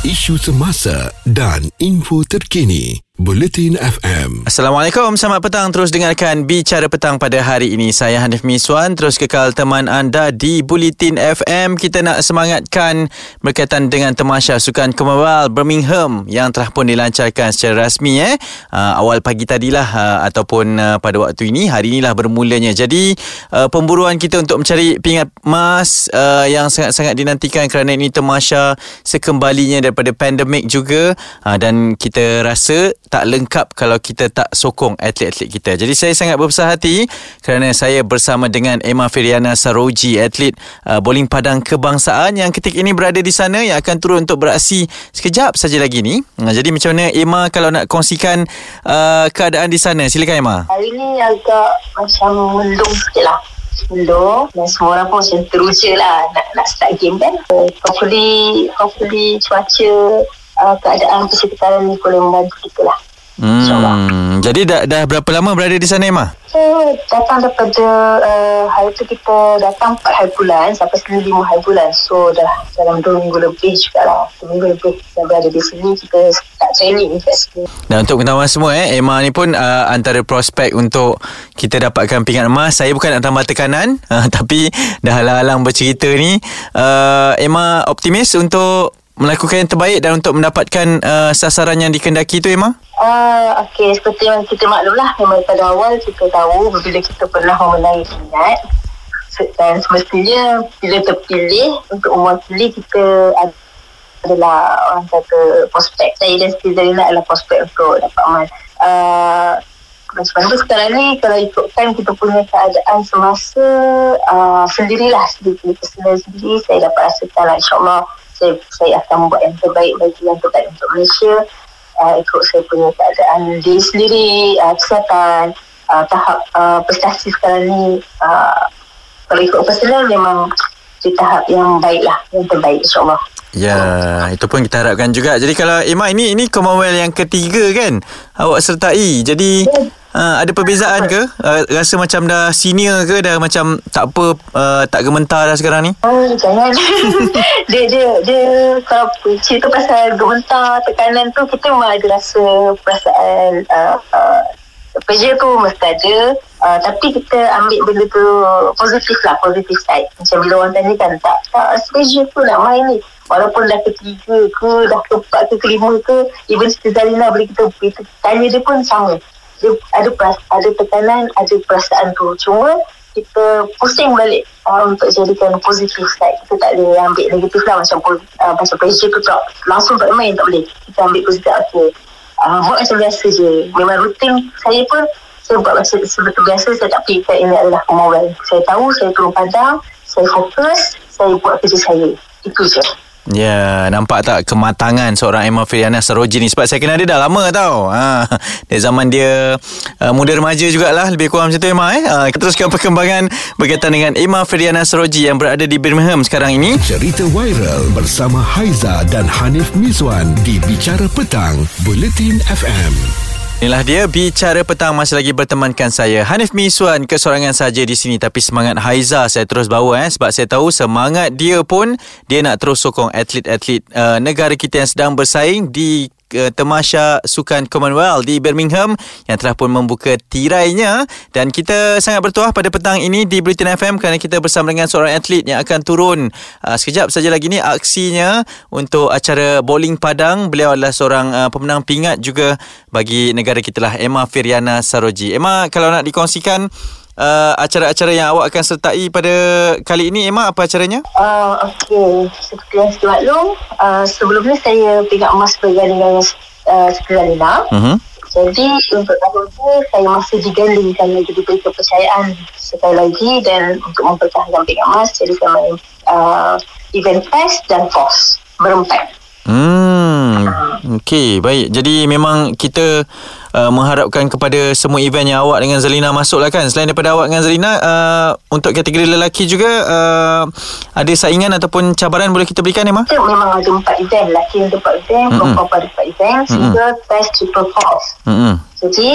isu semasa dan info terkini. Buletin FM. Assalamualaikum, selamat petang. Terus dengarkan Bicara Petang pada hari ini. Saya Hanif Miswan. Terus kekal teman anda di Buletin FM. Kita nak semangatkan berkaitan dengan temasya Sukan Commonwealth Birmingham yang telah pun dilancarkan secara rasmi. Eh. Uh, awal pagi tadilah uh, ataupun uh, pada waktu ini. Hari inilah bermulanya. Jadi, uh, pemburuan kita untuk mencari pingat emas uh, yang sangat-sangat dinantikan kerana ini temasya sekembalinya daripada pandemik juga. Uh, dan kita rasa tak lengkap kalau kita tak sokong atlet-atlet kita. Jadi saya sangat berbesar hati kerana saya bersama dengan Emma Feriana Saroji, atlet uh, bowling padang kebangsaan yang ketika ini berada di sana yang akan turun untuk beraksi sekejap saja lagi ni. Uh, jadi macam mana Emma kalau nak kongsikan uh, keadaan di sana? Silakan Emma. Hari ni agak macam mendung sikit lah. Mendung dan semua orang pun macam teruja lah nak, nak start game kan. Hopefully, hopefully cuaca uh, keadaan persekitaran ni boleh membantu kita lah. Hmm, jadi dah, dah berapa lama berada di sana Emma? So, datang daripada uh, hari tu kita datang 4 hari bulan sampai sini 5 hari bulan. So dah dalam 2 minggu lebih juga lah. 2 minggu lebih dah berada di sini kita start training kat sini. Dan untuk pengetahuan semua eh, Emma ni pun uh, antara prospek untuk kita dapatkan pingat emas. Saya bukan nak tambah tekanan uh, tapi dah halang-halang bercerita ni. Uh, Emma optimis untuk melakukan yang terbaik dan untuk mendapatkan uh, sasaran yang dikendaki tu Emma? Uh, okay, seperti yang kita maklum lah Memang pada awal kita tahu Bila kita pernah memenangi minat Dan semestinya Bila terpilih Untuk mewakili kita adalah orang kata prospek. Saya dan Zarina adalah prospek untuk dapat emas. Uh, sebab tu sekarang ni kalau ikutkan kita punya keadaan semasa uh, sendirilah sendiri personal sendiri saya dapat rasakan lah insyaAllah saya, saya akan membuat yang terbaik bagi yang terbaik untuk Malaysia uh, ikut saya punya keadaan diri sendiri uh, kesihatan uh, tahap uh, prestasi sekarang ni uh, kalau ikut personal memang di tahap yang baik lah yang terbaik insyaAllah Ya, itu pun kita harapkan juga. Jadi kalau Emma ini ini Commonwealth yang ketiga kan awak sertai. Jadi ya. Uh, ada perbezaan ke? Uh, rasa macam dah senior ke dah macam tak apa uh, tak gementar dah sekarang ni? Oh, jangan. dia dia dia kalau cerita pasal gementar tekanan tu kita memang ada rasa perasaan uh, uh, pressure tu mesti ada uh, tapi kita ambil benda tu positif lah positif side macam bila orang tanya kan tak tak pressure tu nak main ni walaupun dah ketiga ke dah keempat ke kelima ke even Siti Zarina boleh kita, kita tanya dia pun sama dia ada peras, ada tekanan, ada perasaan tu. Cuma kita pusing balik uh, untuk jadikan positif side. Kita tak boleh ambil negatif lah macam, uh, macam pressure tu tak langsung tak main tak boleh. Kita ambil positif. Okay. Uh, buat macam biasa je. Memang rutin saya pun saya buat macam sebetul biasa saya tak fikir ini adalah kemauan. Saya tahu saya turun padang, saya fokus, saya buat kerja saya. Itu je. Ya, nampak tak kematangan seorang Emma Firiana Saroji ni sebab saya kenal dia dah lama tau. Ha, dari zaman dia uh, muda remaja jugalah lebih kurang macam tu Emma eh. Uh, kita teruskan perkembangan berkaitan dengan Emma Firiana Saroji yang berada di Birmingham sekarang ini. Cerita viral bersama Haiza dan Hanif Miswan di Bicara Petang, Bulletin FM. Inilah dia bicara petang masih lagi bertemankan saya. Hanif Miswan kesorangan saja di sini. Tapi semangat Haiza saya terus bawa eh. Sebab saya tahu semangat dia pun dia nak terus sokong atlet-atlet uh, negara kita yang sedang bersaing di uh, Temasya Sukan Commonwealth di Birmingham yang telah pun membuka tirainya. Dan kita sangat bertuah pada petang ini di Britain FM kerana kita bersama dengan seorang atlet yang akan turun uh, sekejap saja lagi ni aksinya untuk acara bowling padang. Beliau adalah seorang uh, pemenang pingat juga bagi negara kita lah Emma Firiana Saroji. Emma kalau nak dikongsikan uh, acara-acara yang awak akan sertai pada kali ini Emma apa acaranya? Uh, Okey, seperti yang saya maklum uh, sebelum ni saya pegang emas berganding dengan uh, Sekelina uh-huh. Jadi untuk tahun ini saya masih digandingkan lagi diberi kepercayaan sekali lagi dan untuk mempertahankan pegang emas jadi saya main uh, event test dan force berempat. Hmm. Okey, baik. Jadi memang kita uh, mengharapkan kepada semua event yang awak dengan Zelina masuk lah kan. Selain daripada awak dengan Zelina, uh, untuk kategori lelaki juga uh, ada saingan ataupun cabaran boleh kita berikan Emma? Kita memang ada empat event. Lelaki ada empat event, mm-hmm. perempuan ada empat event. Sehingga mm-hmm. test triple force. Mm-hmm. Jadi,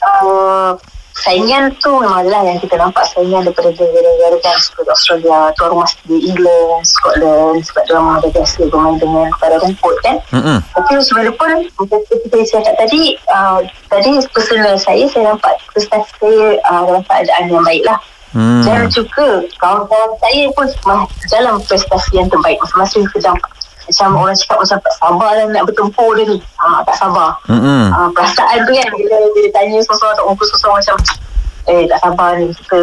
uh, saingan tu memanglah yang kita nampak saingan daripada negara-negara kan seperti Australia, tuan rumah di England, Scotland sebab dia orang ada biasa bermain dengan para rumput kan. Mm-mm. Tapi macam seperti saya cakap tadi, uh, tadi personal saya, saya nampak prestasi saya uh, dalam keadaan yang baik lah. Hmm. Dan juga kawan-kawan saya pun dalam prestasi yang terbaik masing-masing sedang macam orang cakap macam tak sabar lah nak bertempur dia ni. Ha, tak sabar. Mm-mm. Uh, perasaan tu kan bila, bila tanya seseorang tak muka seseorang macam eh tak sabar ni kita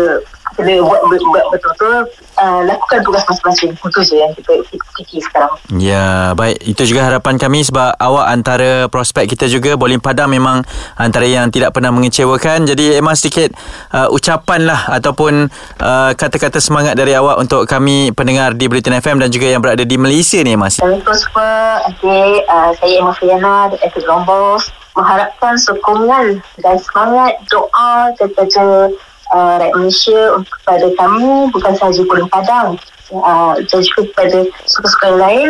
kena buat, buat, buat betul-betul uh, lakukan tugas masing-masing itu je yang kita fikir sekarang Ya, baik. Itu juga harapan kami sebab awak antara prospek kita juga Bowling Padang memang antara yang tidak pernah mengecewakan. Jadi Emma sedikit uh, ucapan lah ataupun uh, kata-kata semangat dari awak untuk kami pendengar di Bulletin FM dan juga yang berada di Malaysia ni Emma. Assalamualaikum semua okay, uh, saya Emma Fiana dari Epic Lombos mengharapkan sokongan dan semangat doa kepada uh, rakyat Malaysia kepada kami bukan sahaja Pulau Padang uh, dan juga kepada suku-suku yang lain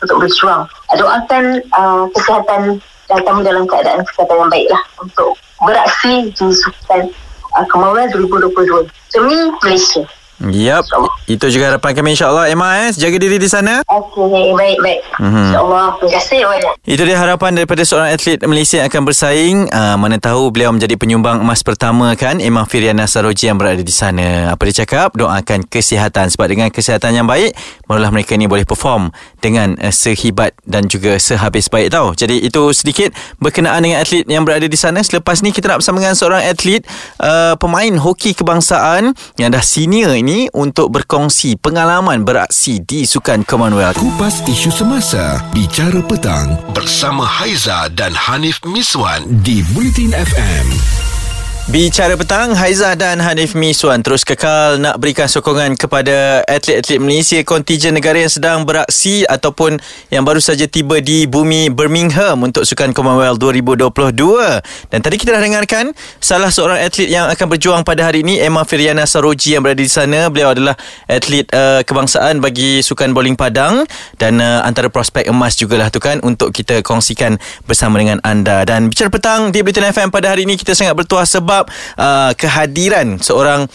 untuk berjuang. Doakan uh, kesihatan dan kami dalam keadaan kesihatan yang baik lah untuk beraksi di sukan uh, Commonwealth 2022 demi Malaysia Yap, itu juga harapan kami insyaAllah Emma eh, jaga diri di sana. Okey, baik-baik. Mhm. InsyaAllah. Terima kasih banyak. Itu dia harapan daripada seorang atlet Malaysia yang akan bersaing. Uh, mana tahu beliau menjadi penyumbang emas pertama kan. Imam Firiana Saroji yang berada di sana. Apa dia cakap? Doakan kesihatan. Sebab dengan kesihatan yang baik, barulah mereka ni boleh perform dengan uh, sehibat dan juga sehabis baik tau. Jadi itu sedikit berkenaan dengan atlet yang berada di sana. Selepas ni kita nak bersama dengan seorang atlet uh, pemain hoki kebangsaan yang dah senior ini untuk berkongsi pengalaman beraksi di Sukan Commonwealth. Kupas isu semasa Bicara petang Bersama Haiza dan Hanif Miswan Di Bulletin FM Bicara petang, Haiza dan Hanif Miswan terus kekal nak berikan sokongan kepada atlet-atlet Malaysia kontijen negara yang sedang beraksi ataupun yang baru saja tiba di bumi Birmingham untuk Sukan Commonwealth 2022. Dan tadi kita dah dengarkan salah seorang atlet yang akan berjuang pada hari ini, Emma Firiana Saroji yang berada di sana. Beliau adalah atlet uh, kebangsaan bagi Sukan Bowling Padang dan uh, antara prospek emas jugalah tu kan untuk kita kongsikan bersama dengan anda. Dan bicara petang di Bulletin FM pada hari ini kita sangat bertuah sebab uh, kehadiran seorang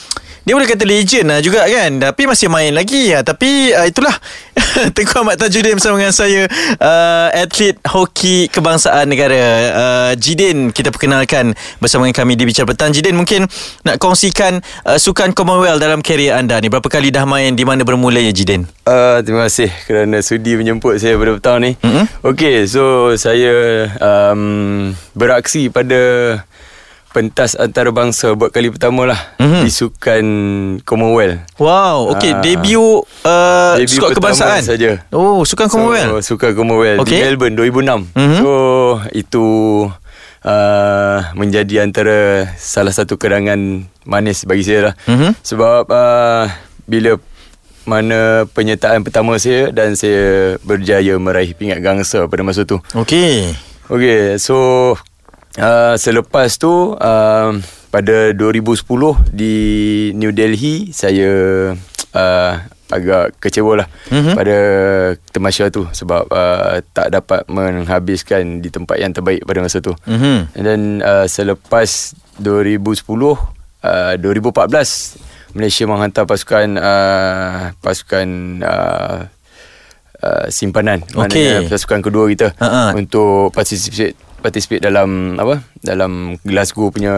dia boleh kata legend lah juga kan Tapi masih main lagi ya. Tapi uh, itulah Tengku Ahmad Tajuddin bersama dengan saya uh, Atlet hoki kebangsaan negara uh, Jidin kita perkenalkan Bersama dengan kami di Bicara Petang Jidin mungkin nak kongsikan uh, Sukan Commonwealth dalam karier anda ni Berapa kali dah main Di mana bermulanya Jidin? Uh, terima kasih kerana sudi menjemput saya pada petang ni. Mhm. Okey, so saya um, beraksi pada pentas antarabangsa buat kali pertama lah Mhm. di Sukan Commonwealth. Wow Okay Ah. debut uh, Debut pertama kebangsaan saja. Oh Sukan Commonwealth So, Sukan Commonwealth Okey. di Melbourne 2006. Mhm. So itu uh, menjadi antara salah satu kerangan manis bagi saya lah. Mhm. Sebab uh, bila mana penyertaan pertama saya dan saya berjaya meraih pingat gangsa pada masa tu. Okay Okey, so uh, selepas tu uh, pada 2010 di New Delhi saya uh, agak kecewa lah Mhm. mm-hmm. pada temasya tu sebab uh, tak dapat menghabiskan di tempat yang terbaik pada masa tu. Mhm. And then uh, selepas 2010 uh, 2014 Malaysia menghantar pasukan uh, pasukan uh, uh, simpanan Okey. maknanya pasukan kedua kita Ha-ha. untuk participate participate dalam apa dalam Glasgow punya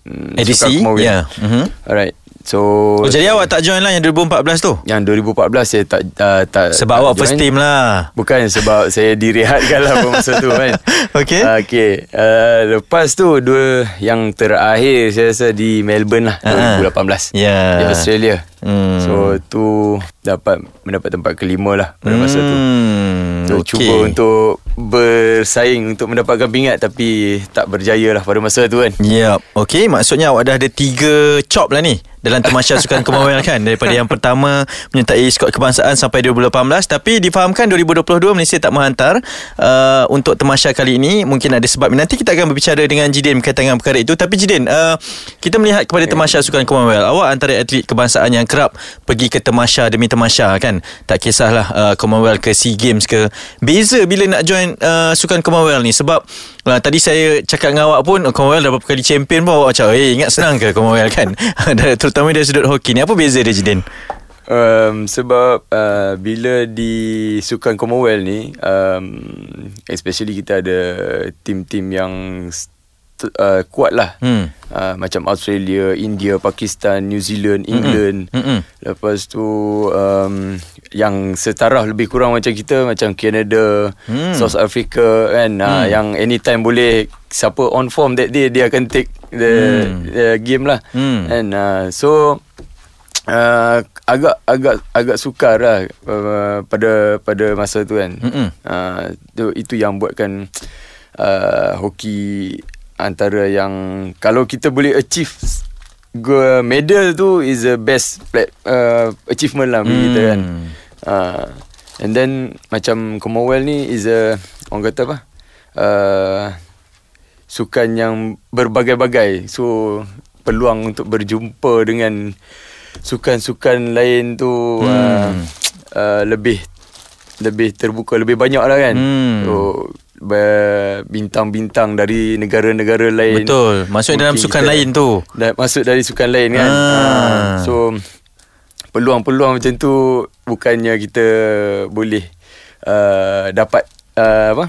mm, Edisi, ya. Mhm. Alright. So Oh, jadi awak tak join lah yang 2014 tu? yang 2014 saya tak uh, tak Sebab tak awak first join. team lah Bukan sebab saya direhatkan lah masa tu kan. Okey. Uh, okay. Uh, lepas tu dua yang terakhir saya rasa di Melbourne lah Ah. 2018. Ya. Di Australia. Hmm. So tu dapat mendapat tempat kelima lah pada masa tu. Hmm, So, okey. Cuba untuk bersaing untuk mendapatkan pingat tapi tak berjaya lah pada masa tu kan. Ya, okey. Maksudnya awak dah ada tiga chop lah ni dalam temasya sukan Commonwealth kan daripada yang pertama menyertai skot kebangsaan sampai 2018 tapi difahamkan 2022 Malaysia tak menghantar uh, untuk temasya kali ini. Mungkin ada sebab. Nanti kita akan berbicara dengan Jidin berkaitan dengan perkara itu. Tapi Jidin uh, kita melihat kepada temasya sukan Commonwealth awak antara atlet kebangsaan yang kerap pergi ke temasya demi temasya kan? Tak kisahlah uh, Commonwealth ke SEA Games ke. Beza bila nak join uh, sukan Commonwealth ni? Sebab Nah, tadi saya cakap dengan awak pun Commonwealth dah berapa kali champion pun awak macam eh ingat senang ke Commonwealth kan? Terutama dari sudut hoki ni. Apa beza dia Jidin? Um, sebab uh, bila di Sukan Commonwealth ni um, Especially kita ada Tim-tim yang uh, Kuat lah Hmm. uh, Macam Australia, India, Pakistan, New Zealand, England Mm-mm. Lepas tu um, Yang setaraf lebih kurang macam kita Macam Canada, Hmm. South Africa kan uh, Yang anytime boleh Siapa on form that day Dia akan take the, Hmm. the game lah Hmm. And uh, so uh, agak agak agak sukar lah uh, pada pada masa tu kan. Mm-mm. Uh, tu, itu yang buatkan uh, hoki antara yang kalau kita boleh achieve medal tu is the best uh, achievement lah bagi Hmm. kita kan. Uh, and then macam Commonwealth ni is a orang kata apa? Uh, sukan yang berbagai-bagai. So peluang untuk berjumpa dengan sukan-sukan lain tu hmm. uh, uh, lebih lebih terbuka lebih banyak lah kan. Hmm. So bintang-bintang dari negara-negara lain. Betul Maksudnya dalam sukan kita lain tu dah masuk dari sukan lain kan. Ah. Ah. So peluang-peluang macam tu bukannya kita boleh uh, dapat uh, apa?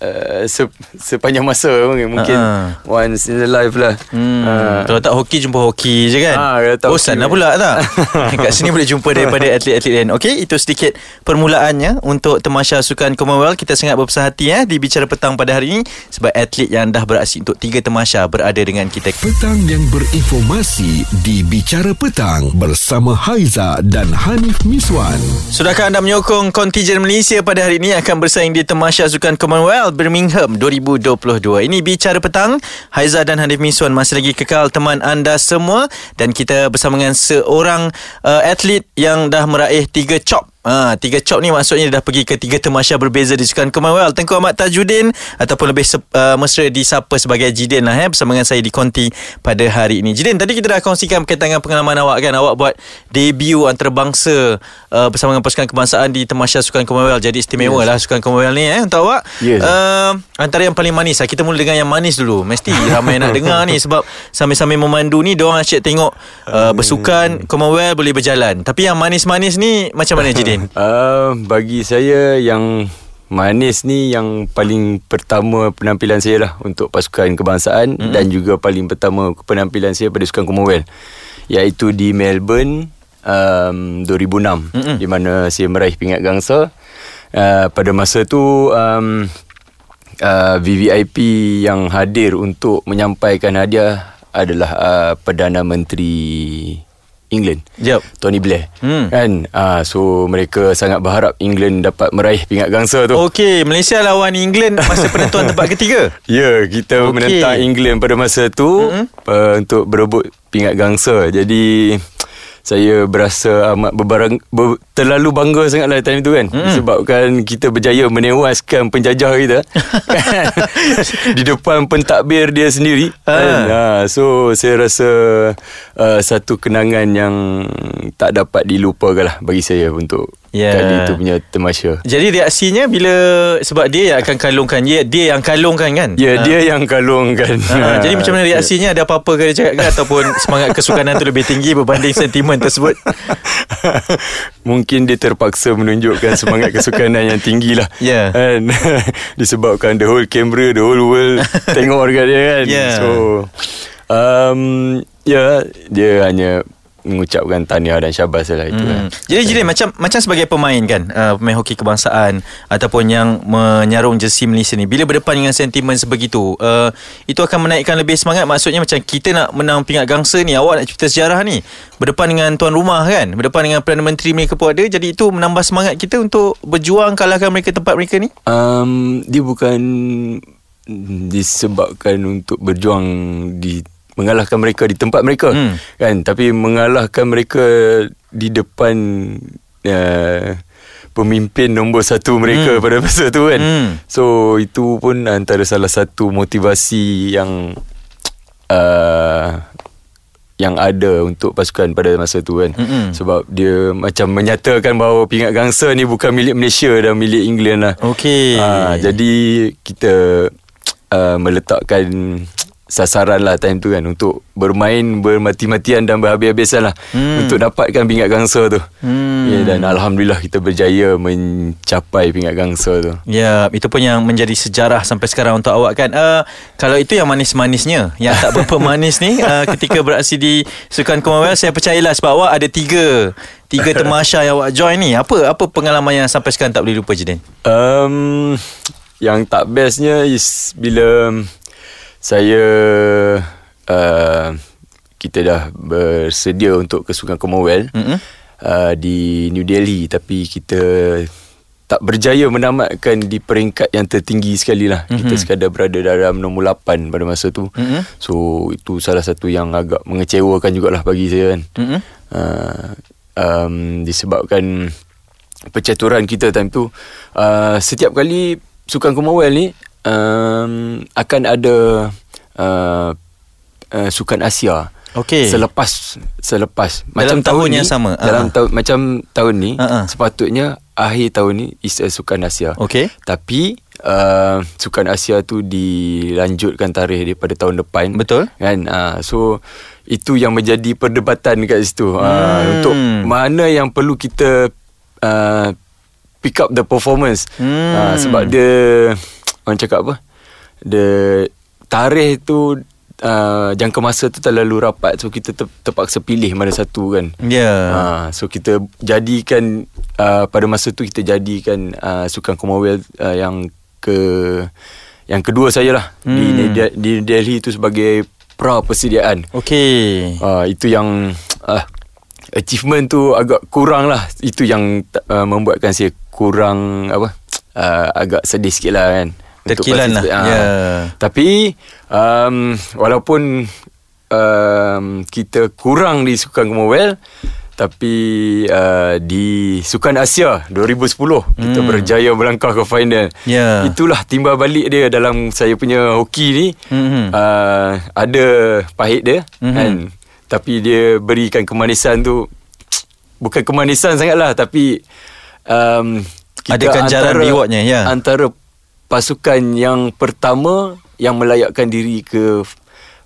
Uh, se- sepanjang masa mungkin, mungkin Ah. once in a life lah. Hmm, Ah. Kalau tak hoki jumpa hoki je kan kalau tak Bosan lah pula tak Kat sini boleh jumpa daripada atlet-atlet lain Okey itu sedikit permulaannya Untuk Temasya Sukan Commonwealth Kita sangat berbesar hati eh, Di Bicara Petang pada hari ini Sebab atlet yang dah beraksi untuk tiga Temasya Berada dengan kita Petang yang berinformasi di Bicara Petang bersama Haiza dan Hanif Miswan. Sudahkah anda menyokong kontijen Malaysia pada hari ini akan bersaing di Temasya Sukan Commonwealth Birmingham 2022. Ini bicara petang. Haiza dan Hanif Miswan masih lagi kekal teman anda semua dan kita bersama dengan seorang uh, atlet yang dah meraih tiga chop Ha, tiga chop ni maksudnya dah pergi ke tiga temasya berbeza di Sukan Commonwealth. Tengku Ahmad Tajuddin ataupun lebih sep, uh, mesra disapa sebagai Jidin lah eh, bersama dengan saya di Konti pada hari ini. Jidin, tadi kita dah kongsikan berkaitan dengan pengalaman awak kan. Awak buat debut antarabangsa uh, bersama dengan pasukan kebangsaan di temasya Sukan Commonwealth. Jadi istimewa yes. lah Sukan Commonwealth ni eh, untuk awak. Yes. Uh, antara yang paling manis lah. Kita mula dengan yang manis dulu. Mesti ramai nak dengar ni sebab sambil-sambil memandu ni diorang asyik tengok uh, bersukan Commonwealth boleh berjalan. Tapi yang manis-manis ni macam mana Jidin? Uh, bagi saya yang manis ni yang paling pertama penampilan saya lah untuk pasukan kebangsaan mm-hmm. dan juga paling pertama penampilan saya pada sukan Commonwealth iaitu di Melbourne um, 2006 mm-hmm. di mana saya meraih pingat gangsa uh, pada masa tu um, uh, VVIP yang hadir untuk menyampaikan hadiah adalah uh, Perdana Menteri England Jap. Tony Blair Hmm. kan uh, so mereka sangat berharap England dapat meraih pingat gangsa tu Okey, Malaysia lawan England masa penentuan tempat ketiga. Ya, kita Okey. okay. menentang England pada masa tu mm-hmm. uh, untuk berebut pingat gangsa. Jadi saya berasa amat berbarang, ber, terlalu bangga sangatlah time tu kan. Mm. Sebabkan kita berjaya menewaskan penjajah kita. kan? Di depan pentadbir dia sendiri. Ah. Kan? Ha, so saya rasa uh, satu kenangan yang tak dapat dilupakan lah bagi saya untuk Ya. kali tu punya temasya. Jadi reaksinya bila sebab dia yang akan kalungkan dia dia yang kalungkan kan? Ya, Ah. dia yang kalungkan. Ha, jadi macam mana reaksinya Ada apa-apa ke dia cakap ke Ataupun semangat kesukanan tu lebih tinggi Berbanding sentimen tersebut Mungkin dia terpaksa menunjukkan semangat kesukanan yang tinggi lah Ya. kan? Disebabkan the whole camera The whole world Tengok dekat dia kan Ya. So um, Ya Dia hanya Mengucapkan tahniah dan syabas lah itu Hmm. kan. Jadi jadi macam macam sebagai pemain kan, uh, pemain hoki kebangsaan ataupun yang menyarung jersey Malaysia ni, bila berdepan dengan sentimen sebegitu, uh, itu akan menaikkan lebih semangat. Maksudnya macam kita nak menang pingat gangsa ni, awak nak cipta sejarah ni, berdepan dengan tuan rumah kan, berdepan dengan Perdana Menteri mereka pun ada, jadi itu menambah semangat kita untuk berjuang kalahkan mereka tempat mereka ni. um, Dia bukan Disebabkan untuk berjuang Di Mengalahkan mereka di tempat mereka Hmm. kan tapi mengalahkan mereka di depan uh, pemimpin nombor satu mereka Hmm. pada masa tu kan Hmm. so itu pun antara salah satu motivasi yang uh, yang ada untuk pasukan pada masa tu kan Mm-mm. sebab dia macam menyatakan bahawa pingat gangsa ni bukan milik Malaysia dan milik England lah Okey. Ah, jadi kita uh, meletakkan sasaran lah time tu kan untuk bermain bermati-matian dan berhabis-habisan lah hmm. untuk dapatkan pingat gangsa tu. Hmm. Ya, dan Alhamdulillah kita berjaya mencapai pingat gangsa tu. Ya, itu pun yang menjadi sejarah sampai sekarang untuk awak kan. Uh, kalau itu yang manis-manisnya, yang tak berapa manis ni uh, ketika beraksi di Sukan Commonwealth, saya percayalah sebab awak ada tiga tiga temasha yang awak join ni. Apa apa pengalaman yang sampai sekarang tak boleh lupa je, Um, yang tak bestnya is bila saya uh, kita dah bersedia untuk ke Sukan Commonwealth mm-hmm. uh, di New Delhi tapi kita tak berjaya menamatkan di peringkat yang tertinggi sekali lah. Mm-hmm. Kita sekadar berada dalam nombor 8 pada masa tu. Mm-hmm. So itu salah satu yang agak mengecewakan jugalah bagi saya kan. Mm-hmm. Uh, um, disebabkan percaturan kita time tu. Uh, setiap kali Sukan Commonwealth ni um, akan ada uh, uh, sukan Asia. Okay. Selepas selepas dalam macam tahun, tahun yang sama. Dalam uh-huh. tahun macam tahun ni uh-huh. sepatutnya akhir tahun ni is a sukan Asia. Okay. Tapi uh, sukan Asia tu dilanjutkan tarikh daripada tahun depan. Betul. Kan? Uh, so itu yang menjadi perdebatan kat situ. Uh, hmm. untuk mana yang perlu kita uh, pick up the performance hmm. uh, sebab dia orang cakap apa? The tarikh tu uh, jangka masa tu terlalu rapat. So kita ter, terpaksa pilih mana satu kan? Ya. Yeah. uh, so kita jadikan uh, pada masa tu kita jadikan uh, sukan commonwealth uh, yang ke yang kedua saya lah. Hmm. di, di Delhi tu sebagai pra persediaan okey. Uh, itu yang uh, achievement tu agak kurang lah. Itu yang uh, membuatkan saya kurang apa? Uh, agak sedih sikit lah kan terkilan lah uh, yeah. tapi um, walaupun um, kita kurang di Sukan Commonwealth tapi uh, di Sukan Asia 2010 hmm. kita berjaya melangkah ke final. Yeah. Itulah timbal balik dia dalam saya punya hoki ni. Hmm. Uh, ada pahit dia hmm. kan. Tapi dia berikan kemanisan tu bukan kemanisan sangatlah tapi um, kita ada ganjaran antara, rewardnya ya. Antara pasukan yang pertama yang melayakkan diri ke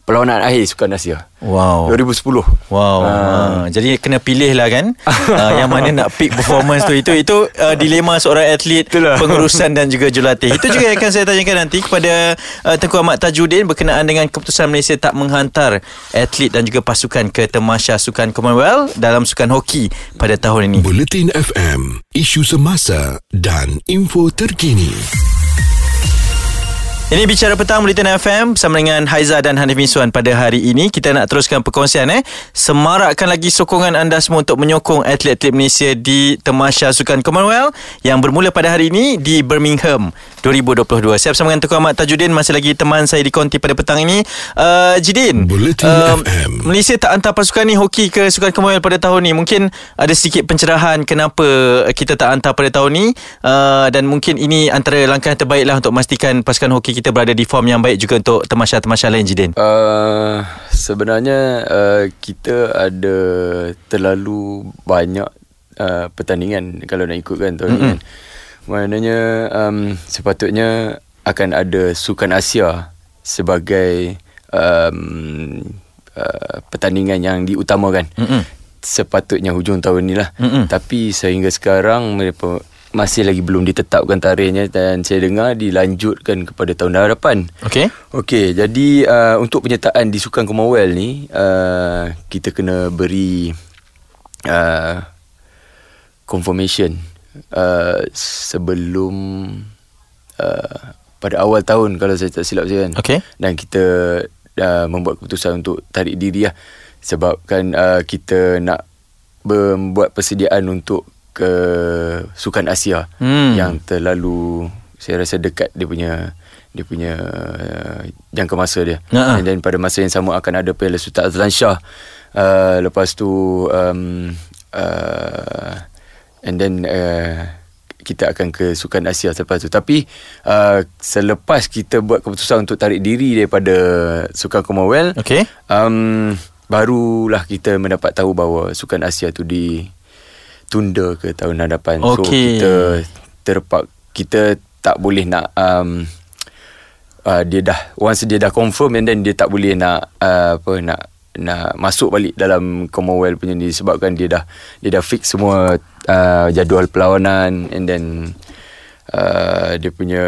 perlawanan akhir Sukan Asia. Wow. 2010. Wow. Uh. Jadi kena pilih lah kan uh, yang mana nak peak performance tu itu itu uh, dilema seorang atlet Itulah. pengurusan dan juga jurulatih. Itu juga yang akan saya tanyakan nanti kepada uh, Tengku Ahmad Tajudin berkenaan dengan keputusan Malaysia tak menghantar atlet dan juga pasukan ke Temasya Sukan Commonwealth dalam sukan hoki pada tahun ini. Bulletin FM, isu semasa dan info terkini. Ini bicara petang Bulletin FM bersama dengan Haiza dan Hanif Miswan pada hari ini. Kita nak teruskan perkongsian eh. Semarakkan lagi sokongan anda semua untuk menyokong atlet-atlet Malaysia di Temasya Sukan Commonwealth yang bermula pada hari ini di Birmingham 2022. Saya bersama dengan Tuan Ahmad Tajudin masih lagi teman saya di konti pada petang ini. Uh, Jidin, Bulletin uh, FM. Malaysia tak hantar pasukan ni hoki ke Sukan Commonwealth pada tahun ni. Mungkin ada sedikit pencerahan kenapa kita tak hantar pada tahun ni uh, dan mungkin ini antara langkah terbaiklah untuk memastikan pasukan hoki kita berada di form yang baik juga untuk temasya-temasya lain Jidin? Uh, sebenarnya uh, kita ada terlalu banyak uh, pertandingan kalau nak ikutkan tahun mm-hmm. ni. Maknanya um, sepatutnya akan ada Sukan Asia sebagai um, uh, pertandingan yang diutamakan. Mm-hmm. Sepatutnya hujung tahun ni lah. Mm-hmm. Tapi sehingga sekarang mereka masih lagi belum ditetapkan tarikhnya dan saya dengar dilanjutkan kepada tahun hadapan. Okey. Okey, jadi uh, untuk penyertaan di Sukan Commonwealth ni uh, kita kena beri uh, confirmation uh, sebelum uh, pada awal tahun kalau saya tak silap saya kan. Okey. Dan kita uh, membuat keputusan untuk tarik diri lah sebabkan uh, kita nak membuat persediaan untuk ke sukan Asia hmm. yang terlalu saya rasa dekat dia punya dia punya uh, jangka masa dia. Uh-huh. Dan pada masa yang sama akan ada Piala Sultan Azlan Shah. Uh, lepas tu um, uh, and then uh, kita akan ke Sukan Asia selepas tu. Tapi uh, selepas kita buat keputusan untuk tarik diri daripada Sukan Commonwealth, okay. um, barulah kita mendapat tahu bahawa Sukan Asia tu di tunda ke tahun hadapan. Okay. So kita terpak kita tak boleh nak um, uh, dia dah once dia dah confirm and then dia tak boleh nak uh, apa nak nak masuk balik dalam Commonwealth punya ni sebabkan dia dah dia dah fix semua uh, jadual perlawanan and then uh, dia punya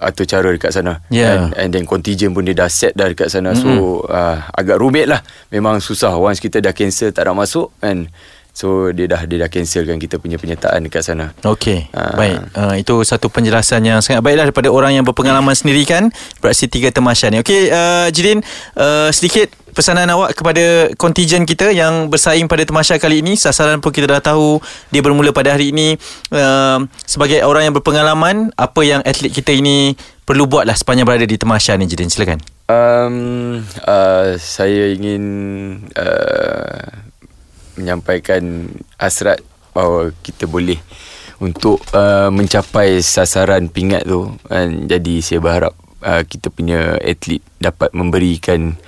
atur cara dekat sana Yeah. and, and then contingent pun dia dah set dah dekat sana mm-hmm. so uh, agak rumit lah memang susah once kita dah cancel tak nak masuk and so dia dah dia dah cancelkan kita punya penyertaan dekat sana Okey, Ah. baik. Uh, itu satu penjelasan yang sangat baiklah daripada orang yang berpengalaman sendiri kan beraksi tiga temasya ni. Okey, uh, Jidin, uh, sedikit pesanan awak kepada kontijen kita yang bersaing pada temasya kali ini. Sasaran pun kita dah tahu dia bermula pada hari ini. Uh, sebagai orang yang berpengalaman, apa yang atlet kita ini perlu buatlah sepanjang berada di temasya ni, Jidin. Silakan. Um, uh, saya ingin uh, menyampaikan hasrat bahawa kita boleh untuk uh, mencapai sasaran pingat tu dan jadi saya berharap uh, kita punya atlet dapat memberikan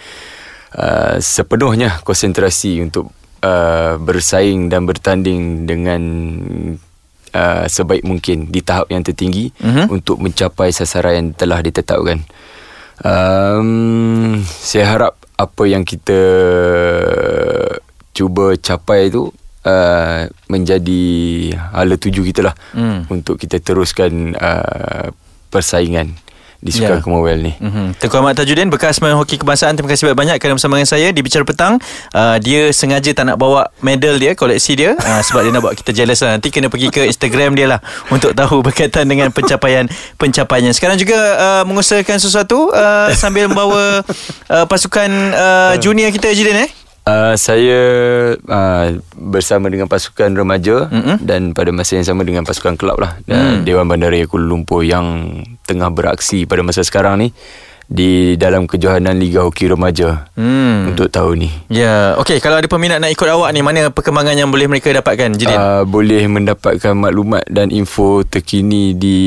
uh, sepenuhnya konsentrasi untuk uh, bersaing dan bertanding dengan uh, sebaik mungkin di tahap yang tertinggi Mhm. untuk mencapai sasaran yang telah ditetapkan. Um, saya harap apa yang kita cuba capai tu uh, menjadi hala tuju kita lah Hmm. untuk kita teruskan uh, persaingan di Sukan Ya. Commonwealth ni. Mm-hmm. Tengku Ahmad Tajuddin bekas pemain hoki kebangsaan terima kasih banyak-banyak kerana bersama dengan saya di Bicara Petang uh, dia sengaja tak nak bawa medal dia koleksi dia uh, sebab dia nak buat kita jealous lah nanti kena pergi ke Instagram dia lah untuk tahu berkaitan dengan pencapaian pencapaiannya sekarang juga uh, mengusahakan sesuatu uh, sambil membawa uh, pasukan uh, junior kita Jidin eh Uh, saya uh, bersama dengan pasukan remaja mm-hmm. dan pada masa yang sama dengan pasukan kelab lah dan Mm. Dewan Bandaraya Kuala Lumpur yang tengah beraksi pada masa sekarang ni di dalam kejohanan Liga Hoki Remaja hmm. untuk tahun ni. Ya, okey kalau ada peminat nak ikut awak ni mana perkembangan yang boleh mereka dapatkan Jidin? Uh, boleh mendapatkan maklumat dan info terkini di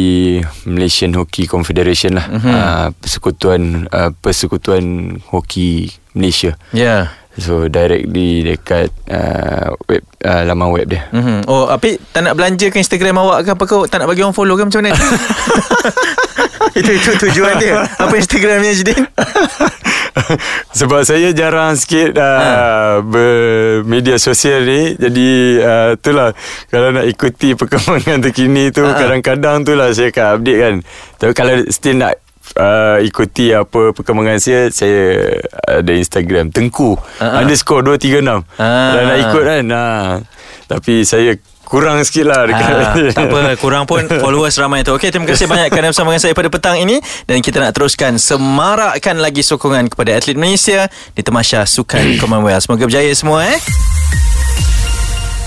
Malaysian Hockey Confederation lah. Mhm. Mm-hmm. Uh, persekutuan uh, persekutuan hoki Malaysia. ya. So directly dekat uh, web uh, laman web dia. Mm-hmm. Oh, Apik tak nak belanja ke Instagram awak ke apa kau tak nak bagi orang follow ke macam mana? itu itu tujuan dia. Apa Instagramnya Jidin? Sebab saya jarang sikit uh, ha. bermedia sosial ni Jadi uh, itulah Kalau nak ikuti perkembangan terkini tu Ha. Kadang-kadang tu lah saya akan update kan Tapi kalau still nak uh, ikuti apa perkembangan saya Saya ada Instagram Tengku Ha. underscore 236 Ha. Kalau nak ikut kan uh, Tapi saya kurang sikit lah dekat Ah, tak apa Kurang pun followers ramai tu Okey terima kasih banyak Kerana bersama dengan saya pada petang ini Dan kita nak teruskan Semarakkan lagi sokongan Kepada atlet Malaysia Di Temasya Sukan Commonwealth Semoga berjaya semua eh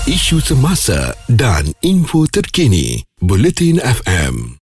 Isu semasa dan info terkini. Bulletin FM.